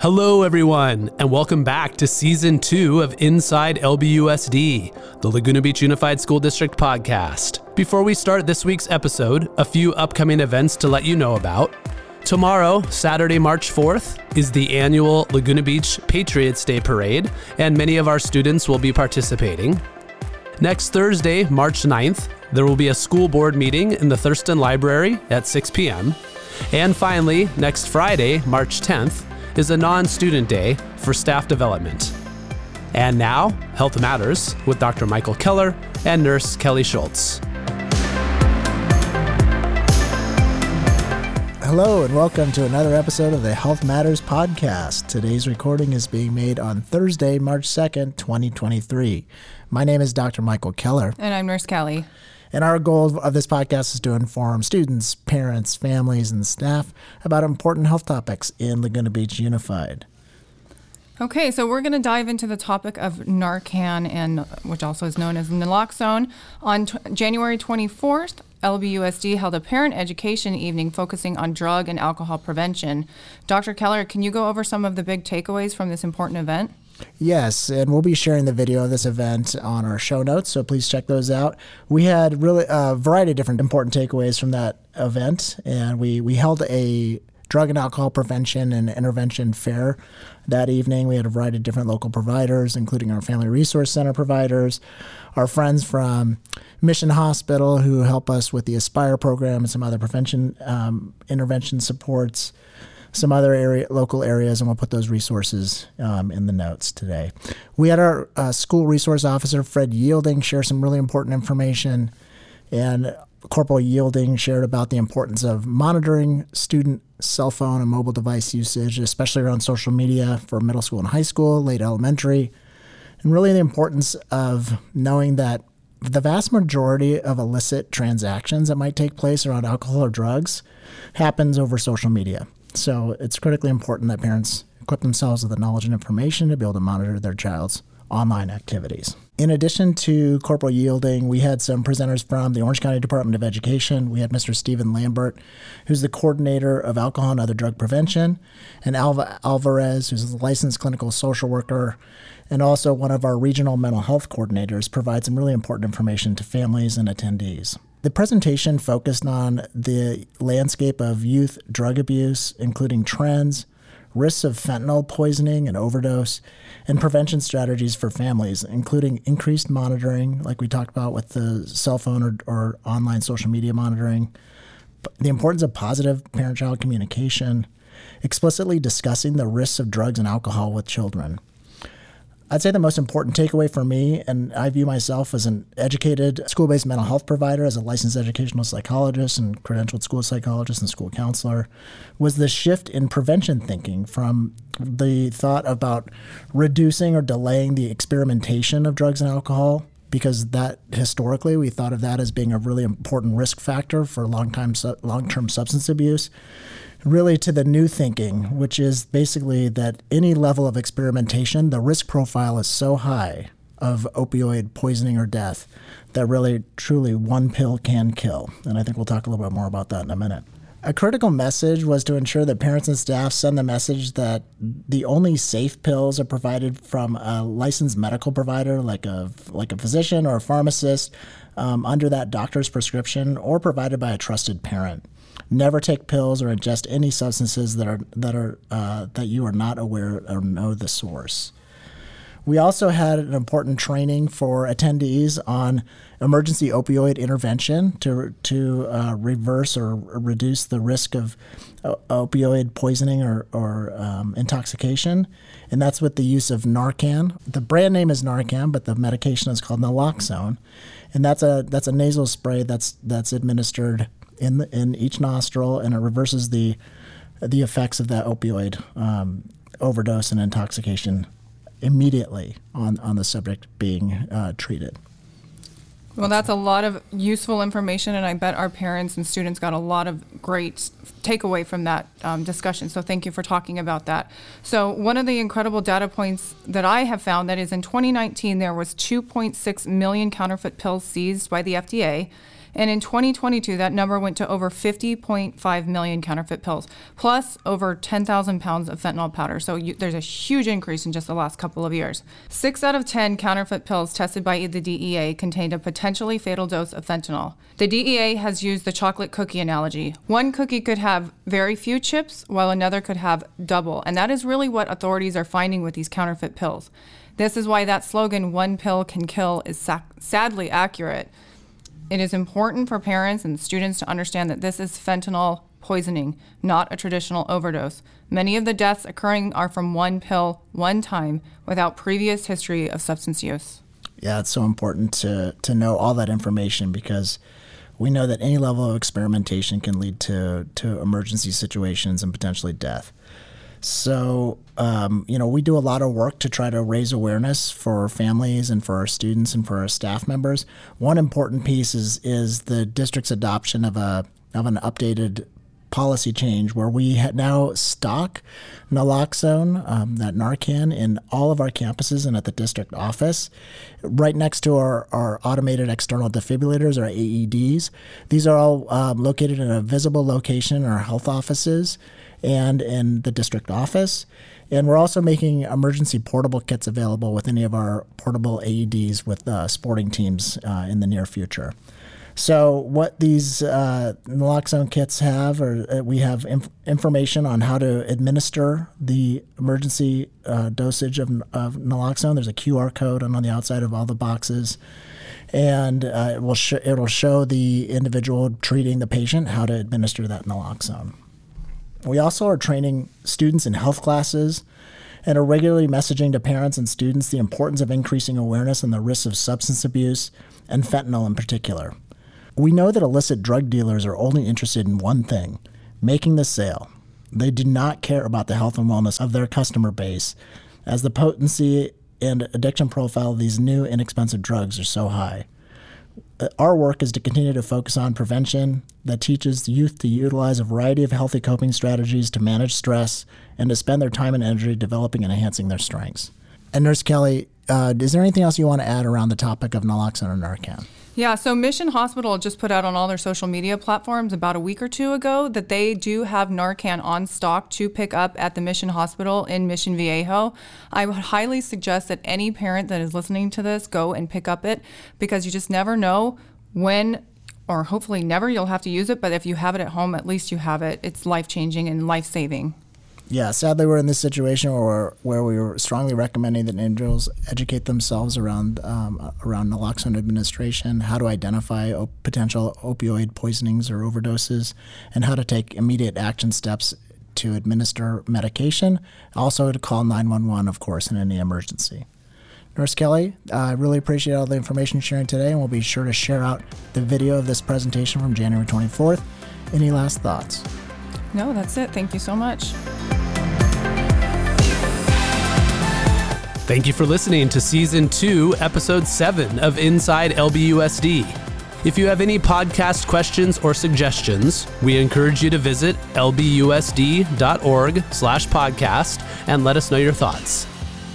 Hello, everyone, and welcome back to season two of Inside LBUSD, the Laguna Beach Unified School District podcast. Before we start this week's episode, a few upcoming events to let you know about. Tomorrow, Saturday, March 4th, is the annual Laguna Beach Patriots Day Parade, and many of our students will be participating. Next Thursday, March 9th, there will be a school board meeting in the Thurston Library at 6 p.m. And finally, next Friday, March 10th, is a non student day for staff development. And now, Health Matters with Dr. Michael Keller and nurse Kelly Schultz. Hello, and welcome to another episode of the Health Matters podcast. Today's recording is being made on Thursday, March 2nd, 2023. My name is Dr. Michael Keller. And I'm Nurse Kelly. And our goal of this podcast is to inform students, parents, families, and staff about important health topics in Laguna Beach Unified. Okay, so we're going to dive into the topic of Narcan, and which also is known as naloxone. On t- January 24th, LBUSD held a parent education evening focusing on drug and alcohol prevention. Dr. Keller, can you go over some of the big takeaways from this important event? Yes, and we'll be sharing the video of this event on our show notes, so please check those out. We had really a variety of different important takeaways from that event, and we we held a drug and alcohol prevention and intervention fair that evening. We had a variety of different local providers, including our Family Resource Center providers, our friends from Mission Hospital who help us with the Aspire program and some other prevention um, intervention supports some other area, local areas, and we'll put those resources um, in the notes today. We had our uh, school resource officer, Fred Yielding, share some really important information, and Corporal Yielding shared about the importance of monitoring student cell phone and mobile device usage, especially around social media for middle school and high school, late elementary, and really the importance of knowing that the vast majority of illicit transactions that might take place around alcohol or drugs happens over social media. So it's critically important that parents equip themselves with the knowledge and information to be able to monitor their child's online activities. In addition to Corporal Yielding, we had some presenters from the Orange County Department of Education. We had Mr. Stephen Lambert, who's the coordinator of alcohol and other drug prevention, and Alva Alvarez, who's a licensed clinical social worker and also one of our regional mental health coordinators, provides some really important information to families and attendees. The presentation focused on the landscape of youth drug abuse, including trends, risks of fentanyl poisoning and overdose, and prevention strategies for families, including increased monitoring, like we talked about with the cell phone or, or online social media monitoring, the importance of positive parent child communication, explicitly discussing the risks of drugs and alcohol with children. I'd say the most important takeaway for me, and I view myself as an educated school based mental health provider, as a licensed educational psychologist and credentialed school psychologist and school counselor, was the shift in prevention thinking from the thought about reducing or delaying the experimentation of drugs and alcohol because that historically we thought of that as being a really important risk factor for long-time long-term substance abuse really to the new thinking, which is basically that any level of experimentation, the risk profile is so high of opioid poisoning or death that really, truly, one pill can kill. And I think we'll talk a little bit more about that in a minute. A critical message was to ensure that parents and staff send the message that the only safe pills are provided from a licensed medical provider, like a like a physician or a pharmacist, um, under that doctor's prescription, or provided by a trusted parent. Never take pills or ingest any substances that are that are uh, that you are not aware or know the source. We also had an important training for attendees on emergency opioid intervention to to uh, reverse or reduce the risk of uh, opioid poisoning or, or um, intoxication, and that's with the use of Narcan. The brand name is Narcan, but the medication is called naloxone, and that's a that's a nasal spray that's that's administered in the, in each nostril, and it reverses the the effects of that opioid um, overdose and intoxication immediately on on the subject being uh, treated. Well, that's a lot of useful information, and I bet our parents and students got a lot of great takeaway from that um, discussion. So, thank you for talking about that. So, one of the incredible data points that I have found that is in 2019 there was 2.6 million counterfeit pills seized by the FDA, And in 2022, that number went to over 50.5 million counterfeit pills, plus over 10,000 pounds of fentanyl powder. So you, there's a huge increase in just the last couple of years. Six out of 10 counterfeit pills tested by the DEA contained a potentially fatal dose of fentanyl. The DEA has used the chocolate cookie analogy. One cookie could have very few chips, while another could have double. And that is really what authorities are finding with these counterfeit pills. This is why that slogan, one pill can kill, is sadly accurate. It is important for parents and students to understand that this is fentanyl poisoning, not a traditional overdose. Many of the deaths occurring are from one pill, one time, without previous history of substance use. Yeah, it's so important to, to know all that information because we know that any level of experimentation can lead to, to emergency situations and potentially death. So, um, you know, we do a lot of work to try to raise awareness for families and for our students and for our staff members. One important piece is is the district's adoption of a of an updated policy change where we now stock naloxone, um, that Narcan, in all of our campuses and at the district office, right next to our, our automated external defibrillators, or AEDs. These are all um, located in a visible location in our health offices and in the district office. And we're also making emergency portable kits available with any of our portable AEDs with uh, sporting teams uh, in the near future. So, what these uh, naloxone kits have, or uh, we have inf- information on how to administer the emergency uh, dosage of, of, naloxone. There's a QR code on, on the outside of all the boxes, and uh, it will sh- it'll show the individual treating the patient how to administer that naloxone. We also are training students in health classes and are regularly messaging to parents and students the importance of increasing awareness on the risks of substance abuse and fentanyl in particular. We know that illicit drug dealers are only interested in one thing making the sale. They do not care about the health and wellness of their customer base, as the potency and addiction profile of these new inexpensive drugs are so high. Our work is to continue to focus on prevention that teaches youth to utilize a variety of healthy coping strategies to manage stress and to spend their time and energy developing and enhancing their strengths. And Nurse Kelly, uh, is there anything else you want to add around the topic of naloxone or Narcan? Yeah, so Mission Hospital just put out on all their social media platforms about a week or two ago that they do have Narcan on stock to pick up at the Mission Hospital in Mission Viejo. I would highly suggest that any parent that is listening to this go and pick up it because you just never know when or hopefully never you'll have to use it, but if you have it at home, at least you have it. It's life changing and life saving yeah, sadly, we're in this situation where where we were strongly recommending that individuals educate themselves around um, around naloxone administration, how to identify op- potential opioid poisonings or overdoses, and how to take immediate action steps to administer medication. Also, to call 911, of course, in any emergency. Nurse Kelly, I uh, really appreciate all the information sharing today, and we'll be sure to share out the video of this presentation from January 24th. Any last thoughts? No, that's it. Thank you so much. Thank you for listening to Season 2, Episode 7 of Inside LBUSD. If you have any podcast questions or suggestions, we encourage you to visit lbusd.org slash podcast and let us know your thoughts.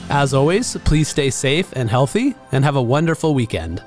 As always, please stay safe and healthy and have a wonderful weekend.